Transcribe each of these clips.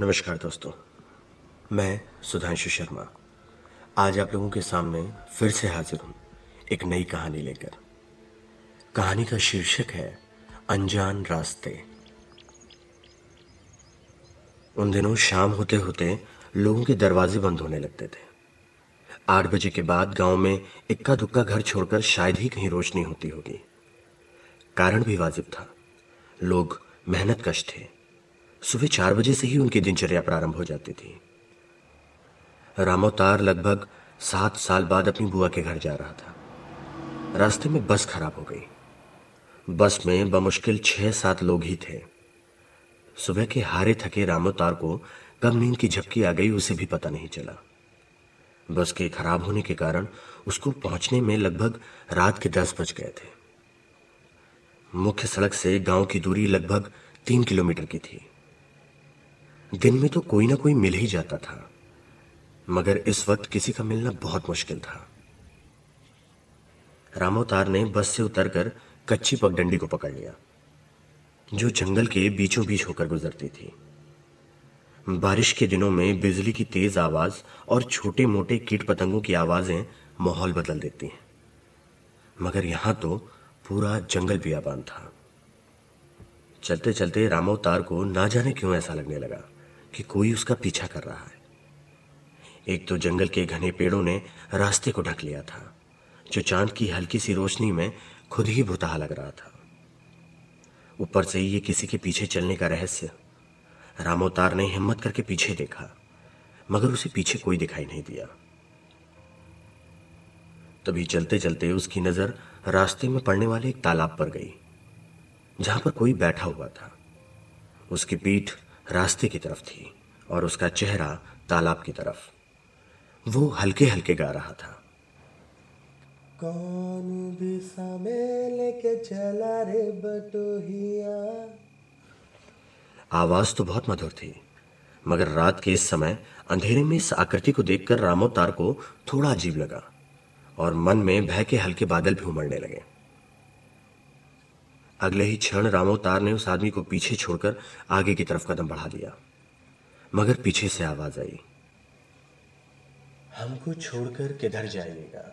नमस्कार दोस्तों, मैं सुधांशु शर्मा। आज आप लोगों के सामने फिर से हाजिर हूँ एक नई कहानी लेकर। कहानी का शीर्षक है, अनजान रास्ते। उन दिनों शाम होते होते लोगों के दरवाजे बंद होने लगते थे। आठ बजे के बाद गाँव में इक्का दुक्का घर छोड़कर शायद ही कहीं रोशनी होती होगी। कारण भी वाजिब था। लोग मेहनत कश थे। सुबह चार बजे से ही उनकी दिनचर्या प्रारंभ हो जाती थी। रामोतार लगभग सात साल बाद अपनी बुआ के घर जा रहा था। रास्ते में बस खराब हो गई। बस में बमुश्किल छह सात लोग ही थे। सुबह के हारे थके रामोतार को कब नींद की झपकी आ गई, उसे भी पता नहीं चला। बस के खराब होने के कारण उसको पहुँचने में लगभग रात के दस बज गए थे। मुख्य सड़क से गाँव की दूरी लगभग तीन किलोमीटर की थी। दिन में तो कोई ना कोई मिल ही जाता था, मगर इस वक्त किसी का मिलना बहुत मुश्किल था। रामोतार ने बस से उतरकर कच्ची पगडंडी को पकड़ लिया, जो जंगल के बीचों बीच होकर गुजरती थी। बारिश के दिनों में बिजली की तेज आवाज़ और छोटे मोटे कीट पतंगों की आवाज़ें माहौल बदल देती हैं। मगर यहाँ तो पूरा जंगल बियाबान था। चलते चलते रामोतार को ना जाने क्यों ऐसा लगने लगा? कि कोई उसका पीछा कर रहा है। एक तो जंगल के घने पेड़ों ने रास्ते को ढक लिया था, जो चाँद की हल्की सी रोशनी में खुद ही भुताहा लग रहा था। ऊपर से ये किसी के पीछे चलने का रहस्य। रामोतार ने हिम्मत करके पीछे देखा, मगर उसे पीछे कोई दिखाई नहीं दिया। तभी चलते चलते उसकी नज़र रास्ते में पड़ने वाले एक तालाब पर गई, जहाँ पर कोई बैठा हुआ था। उसकी पीठ रास्ते की तरफ़ थी और उसका चेहरा तालाब की तरफ़। वो हल्के हल्के गा रहा था। कौन में लेके चला रे बटोहिया। आवाज़ तो बहुत मधुर थी मगर रात के इस समय अंधेरे में इस आकृति को देखकर रामोतार को थोड़ा अजीब लगा और मन में भय के हल्के बादल भी उमड़ने लगे। अगले ही क्षण रामोतार ने उस आदमी को पीछे छोड़कर आगे की तरफ़ कदम बढ़ा दिया। मगर पीछे से आवाज़ आई। हमको छोड़कर किधर जाइएगा?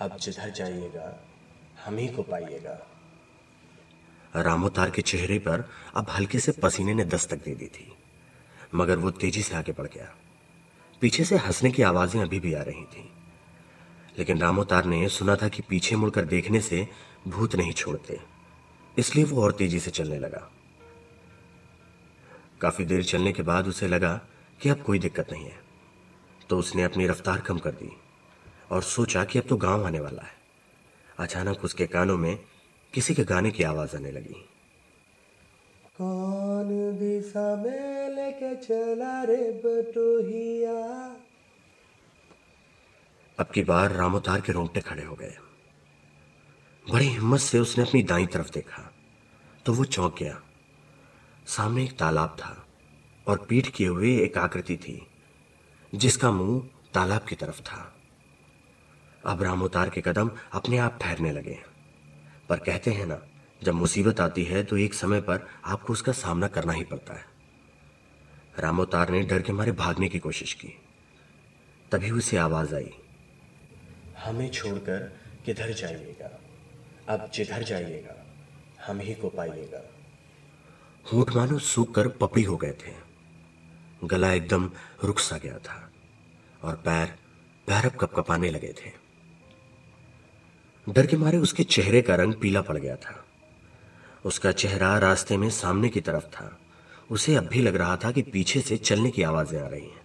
अब जिधर जाइएगा हम ही को पाइएगा। रामोतार के चेहरे पर अब हल्के से पसीने ने दस्तक दे दी थी मगर वो तेज़ी से आगे बढ़ गया। पीछे से हंसने की आवाज़ें अभी भी आ रही थी लेकिन रामोतार ने सुना था कि पीछे मुड़कर देखने से भूत नहीं छोड़ते। इसलिए वो और तेज़ी से चलने लगा। काफ़ी देर चलने के बाद उसे लगा कि अब कोई दिक्कत नहीं है। तो उसने अपनी रफ्तार कम कर दी और सोचा कि अब तो गाँव आने वाला है। अचानक उसके कानों में किसी के गाने की आवाज़ आने लगी। कौन दिशा में लेके चला रे बटोहिया? अब की बार रामोतार के रोंगटे खड़े हो गए। बड़ी हिम्मत से उसने अपनी दाई तरफ़ देखा तो वो चौंक गया। सामने एक तालाब था और पीठ किए हुए एक आकृति थी, जिसका मुँह तालाब की तरफ़ था। अब रामोतार के कदम अपने आप ठहरने लगे, पर कहते हैं ना, जब मुसीबत आती है तो एक समय पर आपको उसका सामना करना ही पड़ता है। रामोतार ने डर के मारे भागने की कोशिश की। तभी उसे आवाज़ आई, हमें छोड़कर किधर जाइएगा? अब जिधर जाइएगा, हम ही को पाइएगा। होठ मानो सूख कर पपड़ी हो गए थे। गला एकदम रुक सा गया था और पैर पैरब कपकपाने लगे थे। डर के मारे उसके चेहरे का रंग पीला पड़ गया था। उसका चेहरा रास्ते में सामने की तरफ़ था। उसे अब भी लग रहा था कि पीछे से चलने की आवाज़ें आ रही हैं।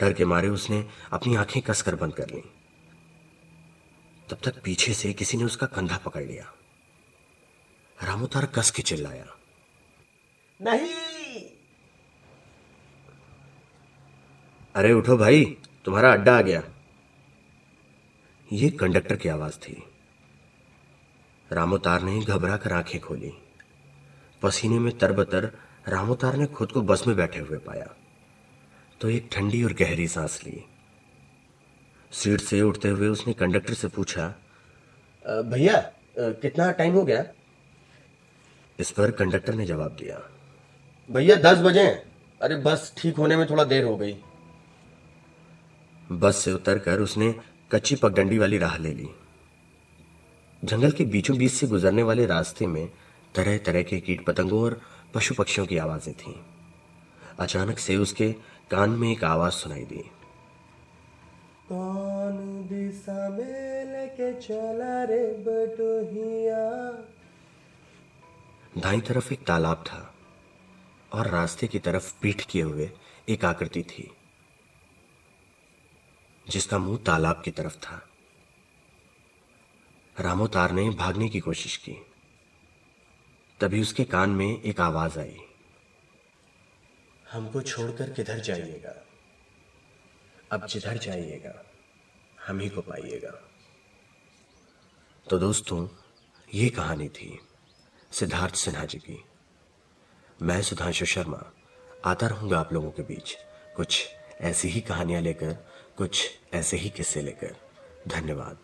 डर के मारे उसने अपनी आँखें कसकर बंद कर ली। तब तक पीछे से किसी ने उसका कंधा पकड़ लिया। रामोतार कस के चिल्लाया। नहीं। अरे उठो भाई तुम्हारा अड्डा आ गया। ये कंडक्टर की आवाज़ थी। रामोतार ने घबरा कर आँखें खोली। पसीने में तरबतर रामोतार ने खुद को बस में बैठे हुए पाया। तो एक ठंडी और गहरी सांस ली। सीट से उठते हुए उसने कंडक्टर से पूछा भैया कितना टाइम हो गया? इस पर कंडक्टर ने जवाब दिया भैया दस बजे अरे बस ठीक होने में थोड़ा देर हो गई। बस से उतरकर उसने कच्ची पगडंडी वाली राह ले ली। जंगल के बीचों बीच से गुजरने वाले रास्ते में तरह तरह के कीट पतंगों और पशु पक्षियों की आवाज़ें थीं। अचानक से उसके कान में एक आवाज़ सुनाई दी। कौन दिशा में लेके चला रे बटोहिया? दाई तरफ़ एक तालाब था और रास्ते की तरफ़ पीठ किए हुए एक आकृति थी जिसका मुँह तालाब की तरफ़ था। रामोतार ने भागने की कोशिश की। तभी उसके कान में एक आवाज़ आई। हमको छोड़कर किधर जाइएगा? अब जिधर जाइएगा, हम ही को पाइएगा। तो दोस्तों, ये कहानी थी सिद्धार्थ सिन्हा जी की। मैं सुधांशु शर्मा, आता रहूँगा आप लोगों के बीच कुछ ऐसी ही कहानियाँ लेकर, कुछ ऐसे ही किस्से लेकर। धन्यवाद।